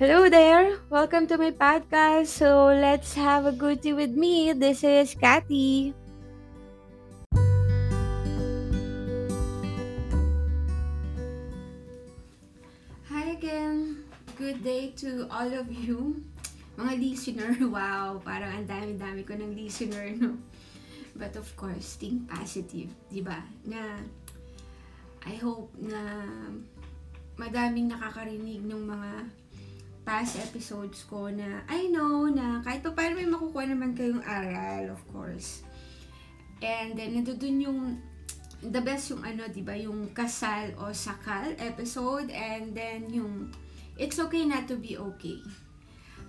Hello there! Welcome to my podcast. So let's have a good tea with me. This is Kathy. Hi again. Good day to all of you. Mga listener, wow, parang ang dami-dami ko ng listener, no? But of course, think positive, di ba? Na I hope na madaming nakakarinig ng mga past episodes ko na I know na kahit pa paano may makukuha naman kayong aral, of course. And then, nandun yung the best yung ano, di ba, yung kasal o sakal episode and then yung it's okay not to be okay.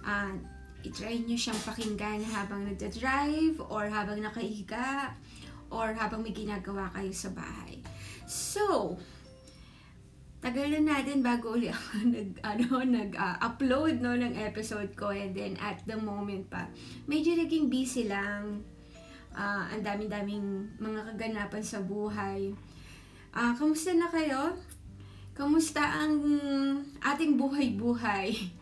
Uh, itry nyo siyang pakinggan habang nagda-drive or habang nakahiga or habang may ginagawa kayo sa bahay. So, tagal na natin bago uli ako nag, ano, nag-upload no, ng episode ko and then at the moment pa, medyo naging busy lang. Uh, ang daming-daming mga kaganapan sa buhay. Uh, kamusta na kayo? Kamusta ang ating buhay-buhay?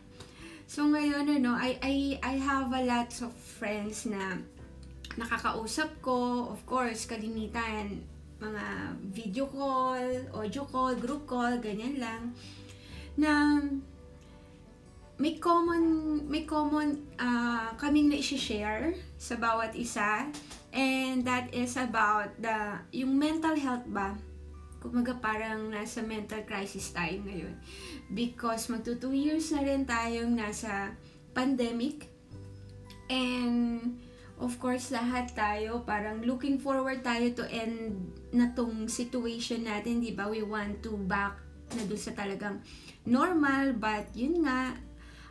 So ngayon ano, I I I have a lot of friends na nakakausap ko, of course, kalimitan mga video call, audio call, group call, ganyan lang, na may common may common uh, kaming na i-share sa bawat isa. And that is about the yung mental health ba? Kumaga parang nasa mental crisis tayo ngayon. Because magto 2 years na rin tayong nasa pandemic. And of course, lahat tayo, parang looking forward tayo to end na tong situation natin, di ba? We want to back na dun sa talagang normal, but yun nga,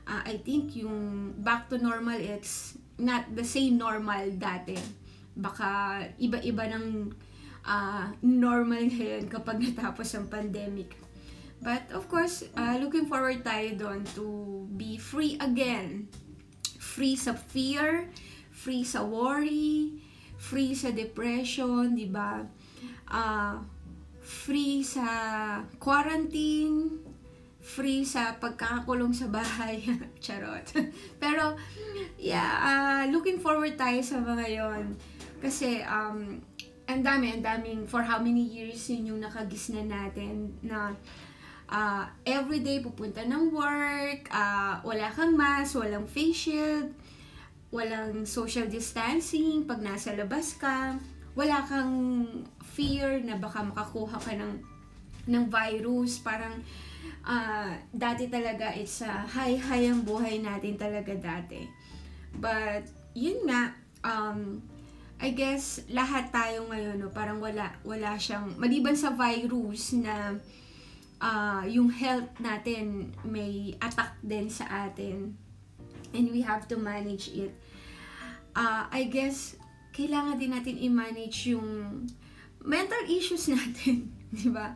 uh, I think yung back to normal, it's not the same normal dati. Baka iba-iba ng uh, normal ngayon kapag natapos ang pandemic. But of course, uh, looking forward tayo doon to be free again. Free sa fear, free sa worry, free sa depression, di ba? Uh, free sa quarantine, free sa pagkakakulong sa bahay. Charot. Pero, yeah, uh, looking forward tayo sa mga yon Kasi, um, ang dami, ang daming, for how many years yun yung nakagisna natin na uh, everyday pupunta ng work, uh, wala kang mask, walang face shield, walang social distancing pag nasa labas ka, wala kang fear na baka makakuha ka ng ng virus, parang uh, dati talaga it's a high-high ang buhay natin talaga dati. But, yun nga, um, I guess lahat tayo ngayon, no, parang wala, wala siyang, maliban sa virus na uh, yung health natin may attack din sa atin and we have to manage it. Uh, I guess, kailangan din natin i-manage yung mental issues natin, di ba?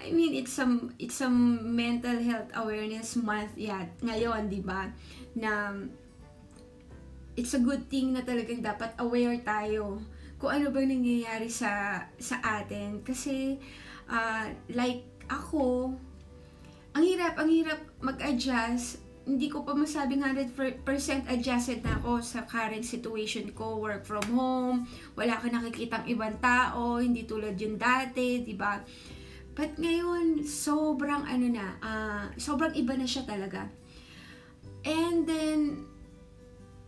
I mean, it's some it's some mental health awareness month yat ngayon, di ba? Na it's a good thing na talagang dapat aware tayo kung ano bang nangyayari sa sa atin kasi uh, like ako ang hirap ang hirap mag-adjust hindi ko pa masabing 100% adjusted na ako sa current situation ko, work from home, wala ka nakikitang ibang tao, hindi tulad yung dati, di ba? But ngayon, sobrang ano na, uh, sobrang iba na siya talaga. And then,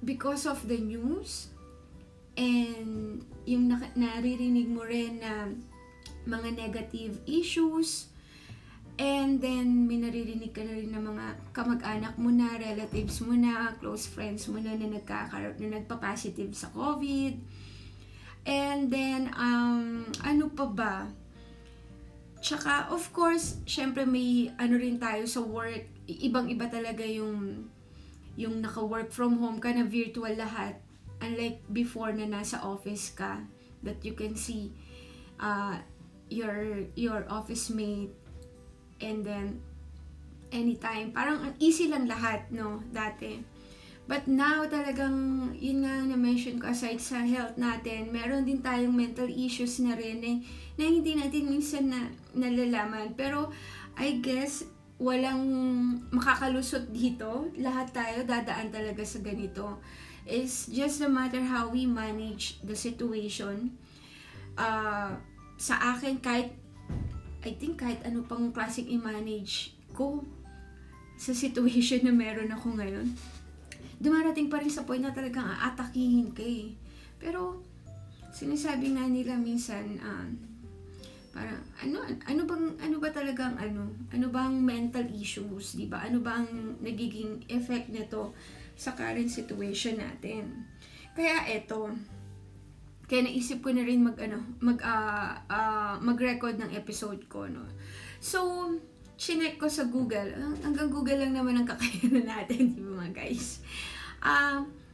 because of the news, and yung na- naririnig mo rin na mga negative issues, And then, may naririnig ka na rin ng mga kamag-anak mo na, relatives mo na, close friends mo na na, nagkakaroon, na nagpa-positive sa COVID. And then, um, ano pa ba? Tsaka, of course, syempre may ano rin tayo sa work. Ibang-iba talaga yung yung naka-work from home ka na virtual lahat. Unlike before na nasa office ka that you can see uh, your your office mate and then anytime. Parang ang easy lang lahat, no, dati. But now, talagang, yun nga na-mention ko, aside sa health natin, meron din tayong mental issues na rin eh, na hindi natin minsan na nalalaman. Pero, I guess, walang makakalusot dito. Lahat tayo dadaan talaga sa ganito. It's just no matter how we manage the situation. Uh, sa akin, kahit, I think kahit ano pang klaseng i-manage ko sa situation na meron ako ngayon, dumarating pa rin sa point na talagang aatakihin ka eh. Pero, sinasabi nga nila minsan, uh, parang ano ano bang ano ba talagang ano? Ano bang mental issues di ba? Ano bang nagiging effect nito sa current situation natin? Kaya eto kaya naisip ko na rin mag ano mag uh, uh, mag-record ng episode ko no so chinek ko sa Google hanggang Google lang naman ang kakayanan natin di ba mga guys ah uh,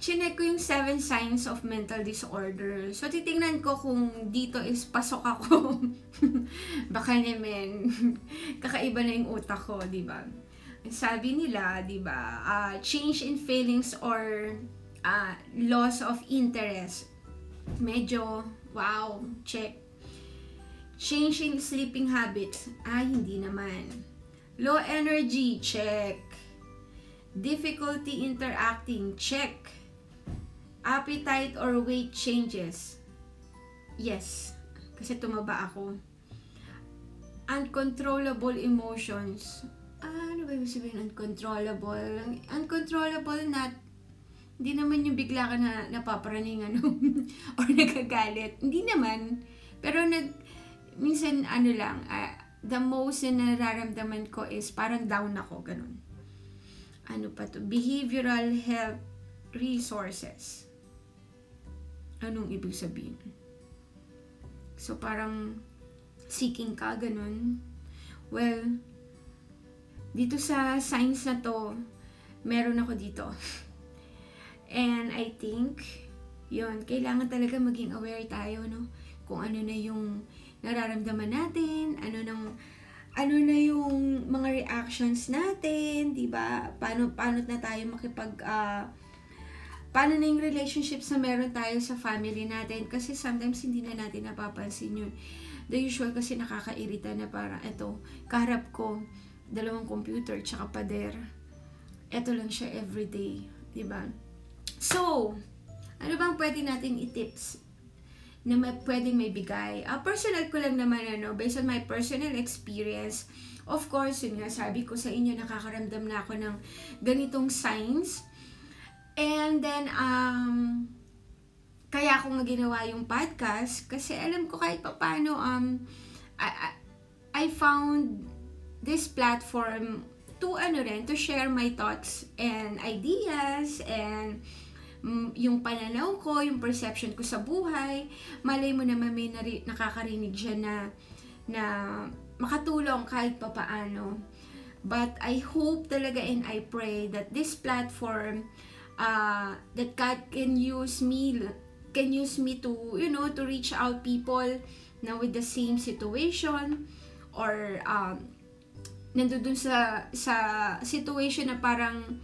chinek ko yung seven signs of mental disorder. So, titingnan ko kung dito is pasok ako. Baka naman, kakaiba na yung utak ko, di ba? Sabi nila, di ba, uh, change in feelings or uh, loss of interest. Medyo, wow, check. Change in sleeping habits. Ay, hindi naman. Low energy, check. Difficulty interacting, check Appetite or weight changes? Yes, kasi tumaba ako. Uncontrollable emotions. Ah, ano ba yung sabihin uncontrollable? Uncontrollable not hindi naman yung bigla ka na napaparaning ano or nagagalit. Hindi naman. Pero nag minsan ano lang, uh, the most na nararamdaman ko is parang down ako, ganun. Ano pa to? Behavioral health resources. Anong ibig sabihin? So, parang seeking ka, ganun. Well, dito sa science na to, meron ako dito. And I think, yun, kailangan talaga maging aware tayo, no? Kung ano na yung nararamdaman natin, ano nang ano na yung mga reactions natin, 'di ba? Paano paano na tayo makipag uh, paano na yung relationships na meron tayo sa family natin. Kasi sometimes hindi na natin napapansin yun. The usual kasi nakakairita na para eto, kaharap ko, dalawang computer, tsaka pader. Eto lang siya everyday. ba diba? So, ano bang pwede natin i-tips na may, pwedeng may bigay? Uh, personal ko lang naman, ano, based on my personal experience, of course, yun nga, sabi ko sa inyo, nakakaramdam na ako ng ganitong signs And then, um, kaya ako nga ginawa yung podcast kasi alam ko kahit pa paano, um, I, I, I found this platform to ano rin, to share my thoughts and ideas and um, yung pananaw ko, yung perception ko sa buhay. Malay mo naman may nari, nakakarinig siya na na makatulong kahit pa paano. But I hope talaga and I pray that this platform uh, that God can use me can use me to you know to reach out people na with the same situation or um, nandoon sa sa situation na parang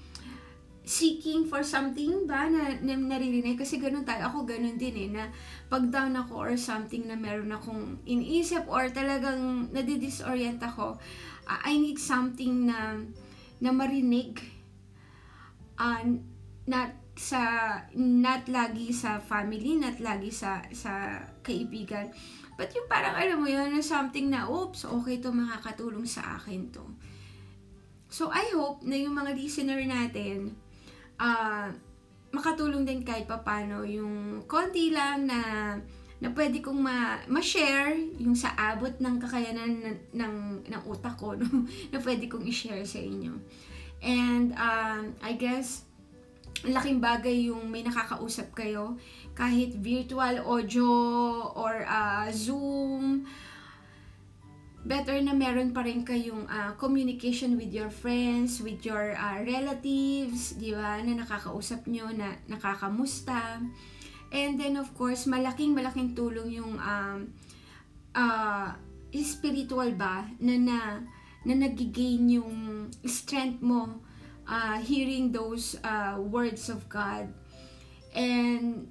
seeking for something ba na, na naririnig kasi ganun tayo ako ganun din eh na pag down ako or something na meron akong iniisip or talagang nadidisorient ako uh, I need something na na marinig uh, not sa not lagi sa family, not lagi sa sa kaibigan. But yung parang alam mo yun, something na, oops, okay to makakatulong sa akin to. So I hope na yung mga listener natin, uh, makatulong din kahit papano yung konti lang na na pwede kong ma- ma-share yung sa abot ng kakayanan ng, ng, ng utak ko no? na pwede kong i-share sa inyo. And um, I guess laking bagay yung may nakakausap kayo kahit virtual audio or uh, Zoom better na meron pa rin kayong uh, communication with your friends, with your uh, relatives, di ba, na nakakausap nyo, na nakakamusta. And then, of course, malaking malaking tulong yung um, uh, spiritual ba, na, na, na nagigain yung strength mo uh, hearing those uh, words of God. And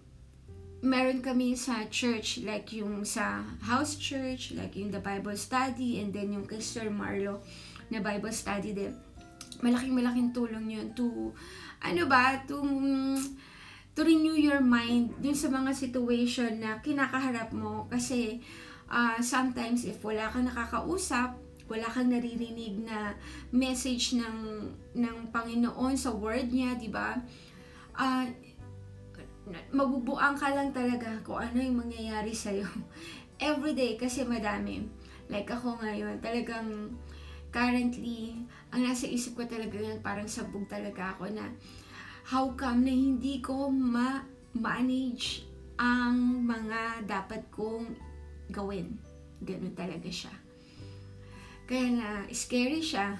meron kami sa church, like yung sa house church, like yung the Bible study, and then yung kay Sir Marlo. na Bible study din. Malaking malaking tulong yun to, ano ba, to, to renew your mind dun sa mga situation na kinakaharap mo. Kasi, uh, sometimes if wala kang nakakausap, wala kang naririnig na message ng ng Panginoon sa word niya, 'di ba? Uh, mabubuang ka lang talaga kung ano yung mangyayari sa'yo. Everyday, kasi madami. Like ako ngayon, talagang currently, ang nasa isip ko talaga yun, parang sabog talaga ako na how come na hindi ko ma-manage ang mga dapat kong gawin. Ganun talaga siya. Kaya na, scary siya.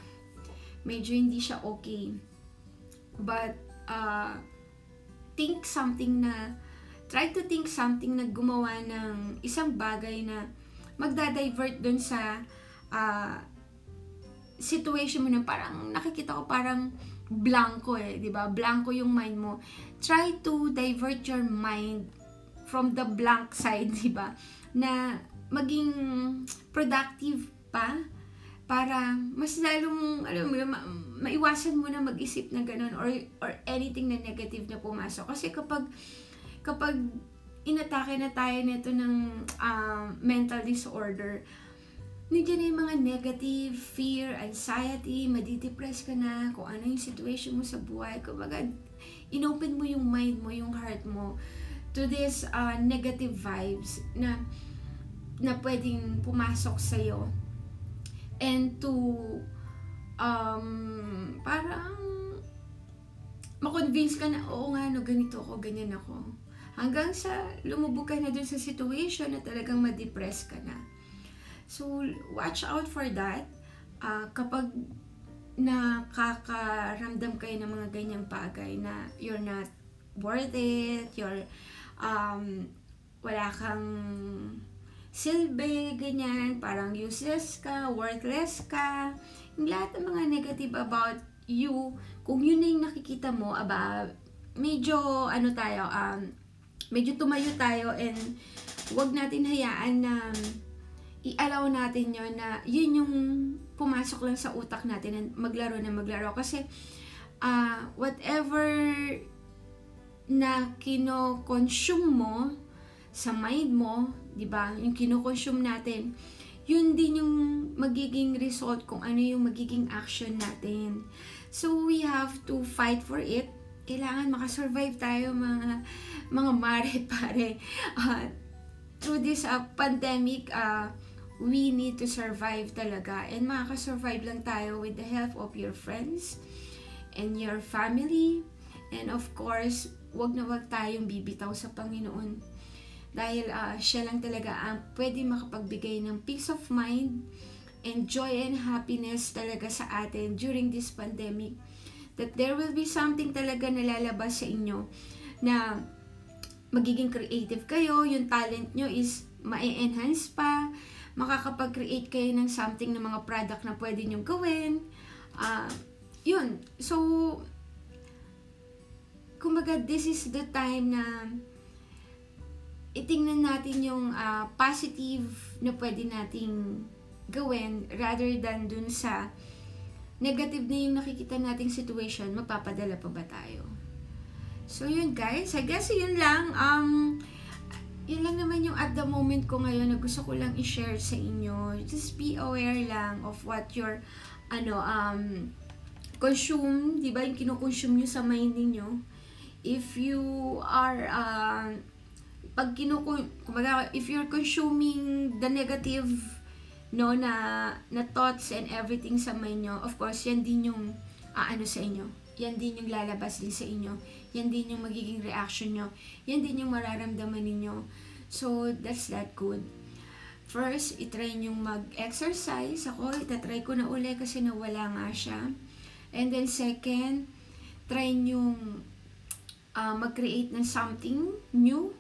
Medyo hindi siya okay. But, uh, think something na, try to think something na gumawa ng isang bagay na magda-divert dun sa uh, situation mo na parang nakikita ko parang blanco eh, 'di ba? Blanco yung mind mo. Try to divert your mind from the blank side, 'di ba? Na maging productive pa para mas lalong alam mo ma- maiwasan mo na mag-isip na ganun or or anything na negative na pumasok kasi kapag kapag inatake na tayo nito ng uh, mental disorder nandiyan na yung mga negative, fear, anxiety, madidepress ka na, kung ano yung situation mo sa buhay. Kumbaga, inopen mo yung mind mo, yung heart mo to this uh, negative vibes na na pwedeng pumasok sa'yo and to um, parang makonvince ka na, oo nga, no, ganito ako, ganyan ako. Hanggang sa lumubog ka na dun sa situation na talagang ma-depress ka na. So, watch out for that. Uh, kapag nakakaramdam kayo ng mga ganyang bagay na you're not worth it, you're um, wala kang silbi, ganyan, parang useless ka, worthless ka, yung lahat ng mga negative about you, kung yun na yung nakikita mo, aba, medyo, ano tayo, um, medyo tumayo tayo and wag natin hayaan na i-allow natin yon na yun yung pumasok lang sa utak natin and maglaro na maglaro. Kasi, uh, whatever na kino-consume mo sa mind mo, 'di ba? Yung kino-consume natin, yun din yung magiging result kung ano yung magiging action natin. So we have to fight for it. Kailangan makasurvive tayo mga mga mare pare. Uh, through this uh, pandemic, uh, we need to survive talaga. And makaka-survive lang tayo with the help of your friends and your family. And of course, wag na wag tayong bibitaw sa Panginoon dahil uh, siya lang talaga ang pwede makapagbigay ng peace of mind and joy and happiness talaga sa atin during this pandemic. That there will be something talaga na lalabas sa inyo na magiging creative kayo, yung talent nyo is ma-enhance pa, makakapag-create kayo ng something na mga product na pwede nyo gawin. Uh, yun. So, kumbaga, this is the time na itingnan natin yung uh, positive na pwede nating gawin rather than dun sa negative na yung nakikita nating situation, mapapadala pa ba tayo? So, yun guys. I guess yun lang. Um, yun lang naman yung at the moment ko ngayon na gusto ko lang i-share sa inyo. Just be aware lang of what your ano, um, consume, di ba? Yung kinoconsume nyo sa mind niyo If you are, uh, pag kinuku, kumbaga, if you're consuming the negative, no, na, na thoughts and everything sa mind nyo, of course, yan din yung, aano sa inyo. Yan din yung lalabas din sa inyo. Yan din yung magiging reaction nyo. Yan din yung mararamdaman ninyo. So, that's that good. First, itry nyo mag-exercise. Ako, itatry ko na uli kasi nawala nga siya. And then second, try nyo uh, mag-create ng something new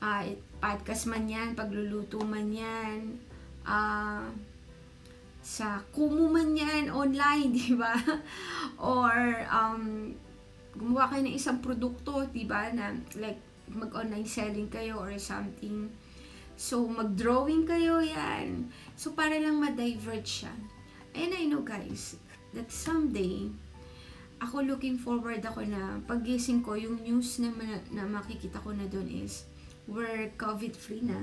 uh, podcast man yan, pagluluto man yan, uh, sa Kumu man yan, online, di ba? Or, um, gumawa kayo ng isang produkto, di ba? Na, like, mag-online selling kayo or something. So, mag-drawing kayo yan. So, para lang ma-divert siya. and I know guys, that someday, ako looking forward ako na paggising ko, yung news na, na makikita ko na doon is, we're COVID-free na.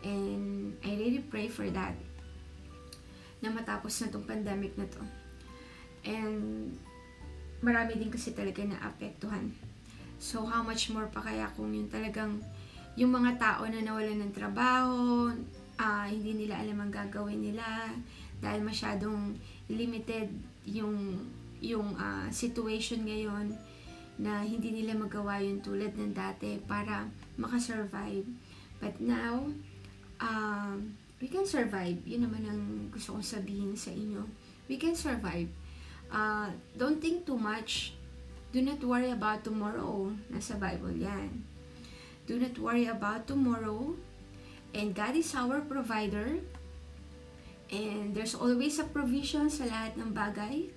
And I really pray for that. Na matapos na tong pandemic na to. And marami din kasi talaga na apektuhan. So how much more pa kaya kung yung talagang yung mga tao na nawalan ng trabaho, uh, hindi nila alam ang gagawin nila dahil masyadong limited yung yung uh, situation ngayon na hindi nila magawa yung tulad ng dati para makasurvive. But now, um, we can survive. Yun naman ang gusto kong sabihin sa inyo. We can survive. Uh, don't think too much. Do not worry about tomorrow. Nasa Bible yan. Do not worry about tomorrow. And God is our provider. And there's always a provision sa lahat ng bagay.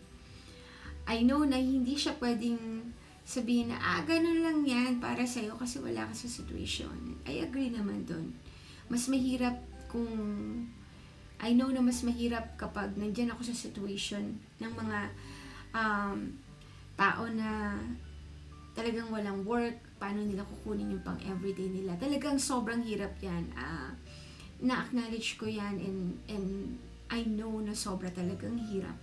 I know na hindi siya pwedeng sabihin na, ah, ganun lang yan para sa'yo kasi wala ka sa situation. I agree naman dun. Mas mahirap kung, I know na mas mahirap kapag nandyan ako sa situation ng mga um, tao na talagang walang work, paano nila kukunin yung pang everyday nila. Talagang sobrang hirap yan. Uh, na-acknowledge ko yan and, and I know na sobra talagang hirap.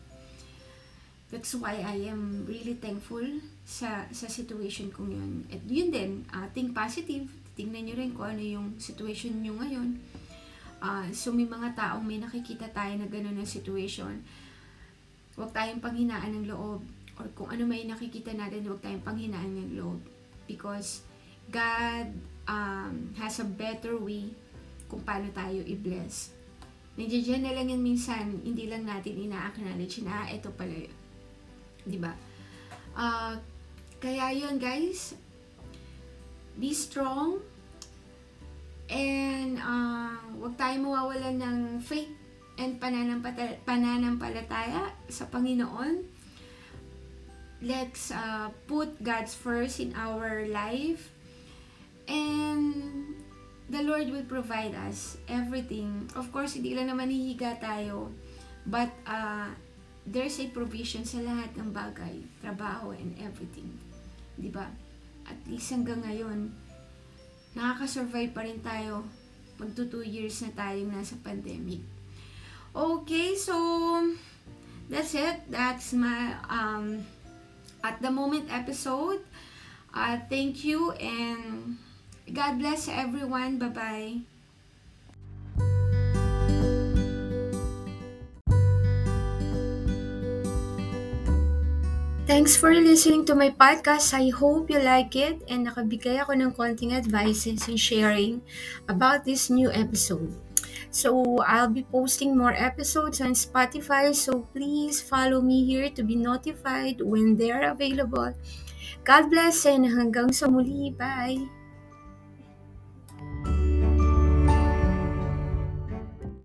That's why I am really thankful sa sa situation kong yun. At yun din, uh, think positive. Tingnan nyo rin kung ano yung situation nyo ngayon. Uh, so may mga taong may nakikita tayo na gano'n na situation. Huwag tayong panghinaan ng loob. Or kung ano may nakikita natin, huwag tayong panghinaan ng loob. Because God um, has a better way kung paano tayo i-bless. Nandiyan na lang yan minsan, hindi lang natin ina-acknowledge na, ah, ito pala yun. Di ba? Uh, kaya yun guys, be strong, and uh, huwag tayo mawawalan ng faith and pananampalataya sa Panginoon. Let's uh, put God's first in our life. And the Lord will provide us everything. Of course, hindi lang naman hihiga tayo. But, uh, there's a provision sa lahat ng bagay. Trabaho and everything. ba diba? At least hanggang ngayon, nakaka-survive pa rin tayo. Magto 2 years na tayong nasa pandemic. Okay, so, that's it. That's my, um, at the moment episode. Uh, thank you and God bless everyone. Bye-bye. Thanks for listening to my podcast. I hope you like it and nakabigay ako ng konting advices and sharing about this new episode. So, I'll be posting more episodes on Spotify, so please follow me here to be notified when they're available. God bless and hanggang sa muli. Bye!